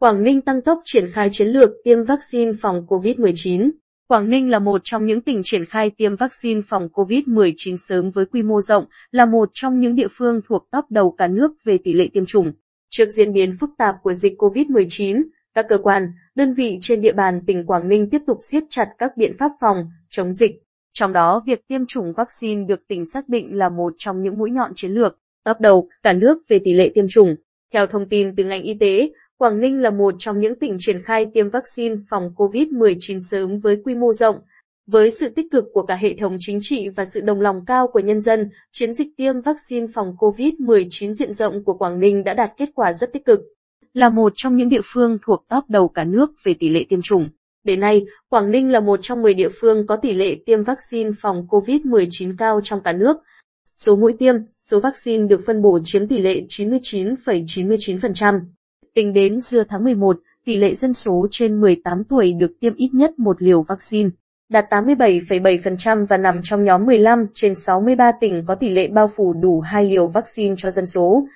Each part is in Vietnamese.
Quảng Ninh tăng tốc triển khai chiến lược tiêm vaccine phòng COVID-19. Quảng Ninh là một trong những tỉnh triển khai tiêm vaccine phòng COVID-19 sớm với quy mô rộng, là một trong những địa phương thuộc top đầu cả nước về tỷ lệ tiêm chủng. Trước diễn biến phức tạp của dịch COVID-19, các cơ quan, đơn vị trên địa bàn tỉnh Quảng Ninh tiếp tục siết chặt các biện pháp phòng, chống dịch. Trong đó, việc tiêm chủng vaccine được tỉnh xác định là một trong những mũi nhọn chiến lược, top đầu cả nước về tỷ lệ tiêm chủng. Theo thông tin từ ngành y tế, Quảng Ninh là một trong những tỉnh triển khai tiêm vaccine phòng COVID-19 sớm với quy mô rộng. Với sự tích cực của cả hệ thống chính trị và sự đồng lòng cao của nhân dân, chiến dịch tiêm vaccine phòng COVID-19 diện rộng của Quảng Ninh đã đạt kết quả rất tích cực. Là một trong những địa phương thuộc top đầu cả nước về tỷ lệ tiêm chủng. Đến nay, Quảng Ninh là một trong 10 địa phương có tỷ lệ tiêm vaccine phòng COVID-19 cao trong cả nước. Số mũi tiêm, số vaccine được phân bổ chiếm tỷ lệ 99,99%. Tính đến giữa tháng 11, tỷ lệ dân số trên 18 tuổi được tiêm ít nhất một liều vaccine, đạt 87,7% và nằm trong nhóm 15 trên 63 tỉnh có tỷ lệ bao phủ đủ hai liều vaccine cho dân số.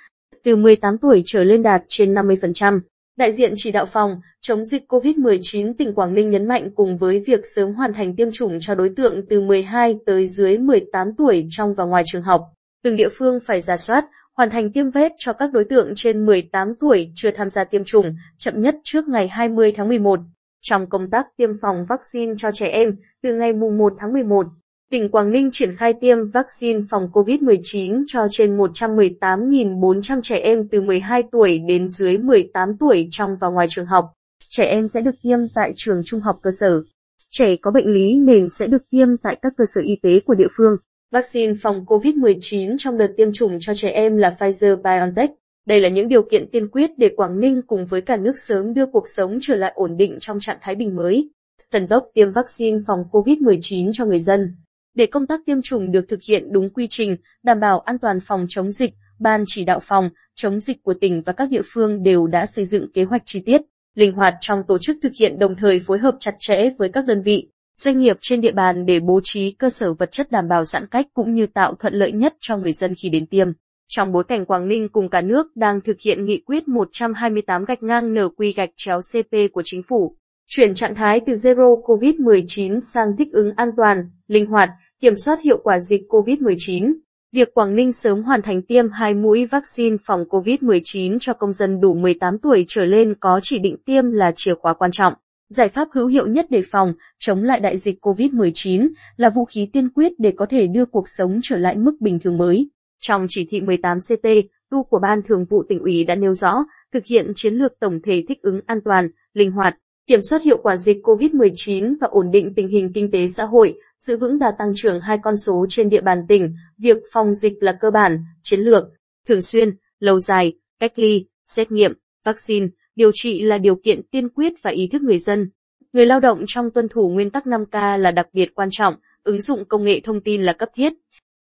Từ 18 tuổi trở lên đạt trên 50%. Đại diện chỉ đạo phòng chống dịch COVID-19 tỉnh Quảng Ninh nhấn mạnh cùng với việc sớm hoàn thành tiêm chủng cho đối tượng từ 12 tới dưới 18 tuổi trong và ngoài trường học, từng địa phương phải giả soát, hoàn thành tiêm vét cho các đối tượng trên 18 tuổi chưa tham gia tiêm chủng, chậm nhất trước ngày 20 tháng 11. Trong công tác tiêm phòng vaccine cho trẻ em, từ ngày 1 tháng 11, tỉnh Quảng Ninh triển khai tiêm vaccine phòng COVID-19 cho trên 118.400 trẻ em từ 12 tuổi đến dưới 18 tuổi trong và ngoài trường học. Trẻ em sẽ được tiêm tại trường trung học cơ sở. Trẻ có bệnh lý nền sẽ được tiêm tại các cơ sở y tế của địa phương. Vaccine phòng COVID-19 trong đợt tiêm chủng cho trẻ em là Pfizer-BioNTech. Đây là những điều kiện tiên quyết để Quảng Ninh cùng với cả nước sớm đưa cuộc sống trở lại ổn định trong trạng thái bình mới. Thần tốc tiêm vaccine phòng COVID-19 cho người dân. Để công tác tiêm chủng được thực hiện đúng quy trình, đảm bảo an toàn phòng chống dịch, Ban chỉ đạo phòng chống dịch của tỉnh và các địa phương đều đã xây dựng kế hoạch chi tiết, linh hoạt trong tổ chức thực hiện đồng thời phối hợp chặt chẽ với các đơn vị, doanh nghiệp trên địa bàn để bố trí cơ sở vật chất đảm bảo giãn cách cũng như tạo thuận lợi nhất cho người dân khi đến tiêm. Trong bối cảnh Quảng Ninh cùng cả nước đang thực hiện nghị quyết 128 gạch ngang NQ gạch chéo CP của chính phủ, chuyển trạng thái từ Zero COVID-19 sang thích ứng an toàn, linh hoạt, kiểm soát hiệu quả dịch COVID-19. Việc Quảng Ninh sớm hoàn thành tiêm hai mũi vaccine phòng COVID-19 cho công dân đủ 18 tuổi trở lên có chỉ định tiêm là chìa khóa quan trọng. Giải pháp hữu hiệu nhất để phòng, chống lại đại dịch COVID-19 là vũ khí tiên quyết để có thể đưa cuộc sống trở lại mức bình thường mới. Trong chỉ thị 18 CT, tu của Ban Thường vụ tỉnh ủy đã nêu rõ, thực hiện chiến lược tổng thể thích ứng an toàn, linh hoạt, kiểm soát hiệu quả dịch COVID-19 và ổn định tình hình kinh tế xã hội, giữ vững đà tăng trưởng hai con số trên địa bàn tỉnh, việc phòng dịch là cơ bản, chiến lược, thường xuyên, lâu dài, cách ly, xét nghiệm, vaccine, điều trị là điều kiện tiên quyết và ý thức người dân. Người lao động trong tuân thủ nguyên tắc 5K là đặc biệt quan trọng, ứng dụng công nghệ thông tin là cấp thiết.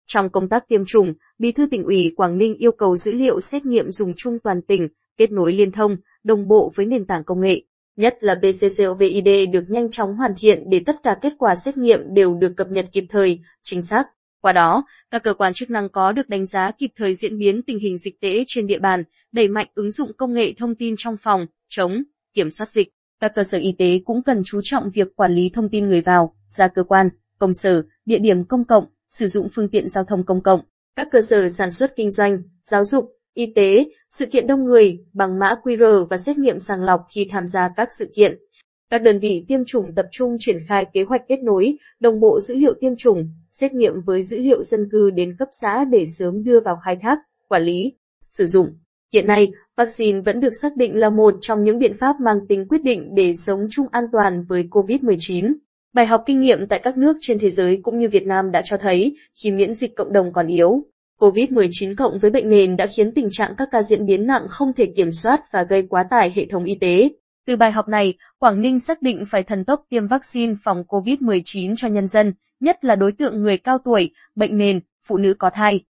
Trong công tác tiêm chủng, Bí thư tỉnh ủy Quảng Ninh yêu cầu dữ liệu xét nghiệm dùng chung toàn tỉnh, kết nối liên thông, đồng bộ với nền tảng công nghệ. Nhất là BCCOVID được nhanh chóng hoàn thiện để tất cả kết quả xét nghiệm đều được cập nhật kịp thời, chính xác. Qua đó, các cơ quan chức năng có được đánh giá kịp thời diễn biến tình hình dịch tễ trên địa bàn, đẩy mạnh ứng dụng công nghệ thông tin trong phòng, chống, kiểm soát dịch. Các cơ sở y tế cũng cần chú trọng việc quản lý thông tin người vào, ra cơ quan, công sở, địa điểm công cộng, sử dụng phương tiện giao thông công cộng, các cơ sở sản xuất kinh doanh, giáo dục, y tế, sự kiện đông người bằng mã QR và xét nghiệm sàng lọc khi tham gia các sự kiện. Các đơn vị tiêm chủng tập trung triển khai kế hoạch kết nối, đồng bộ dữ liệu tiêm chủng, xét nghiệm với dữ liệu dân cư đến cấp xã để sớm đưa vào khai thác, quản lý, sử dụng. Hiện nay, vaccine vẫn được xác định là một trong những biện pháp mang tính quyết định để sống chung an toàn với COVID-19. Bài học kinh nghiệm tại các nước trên thế giới cũng như Việt Nam đã cho thấy, khi miễn dịch cộng đồng còn yếu, COVID-19 cộng với bệnh nền đã khiến tình trạng các ca diễn biến nặng không thể kiểm soát và gây quá tải hệ thống y tế. Từ bài học này, Quảng Ninh xác định phải thần tốc tiêm vaccine phòng COVID-19 cho nhân dân, nhất là đối tượng người cao tuổi, bệnh nền, phụ nữ có thai.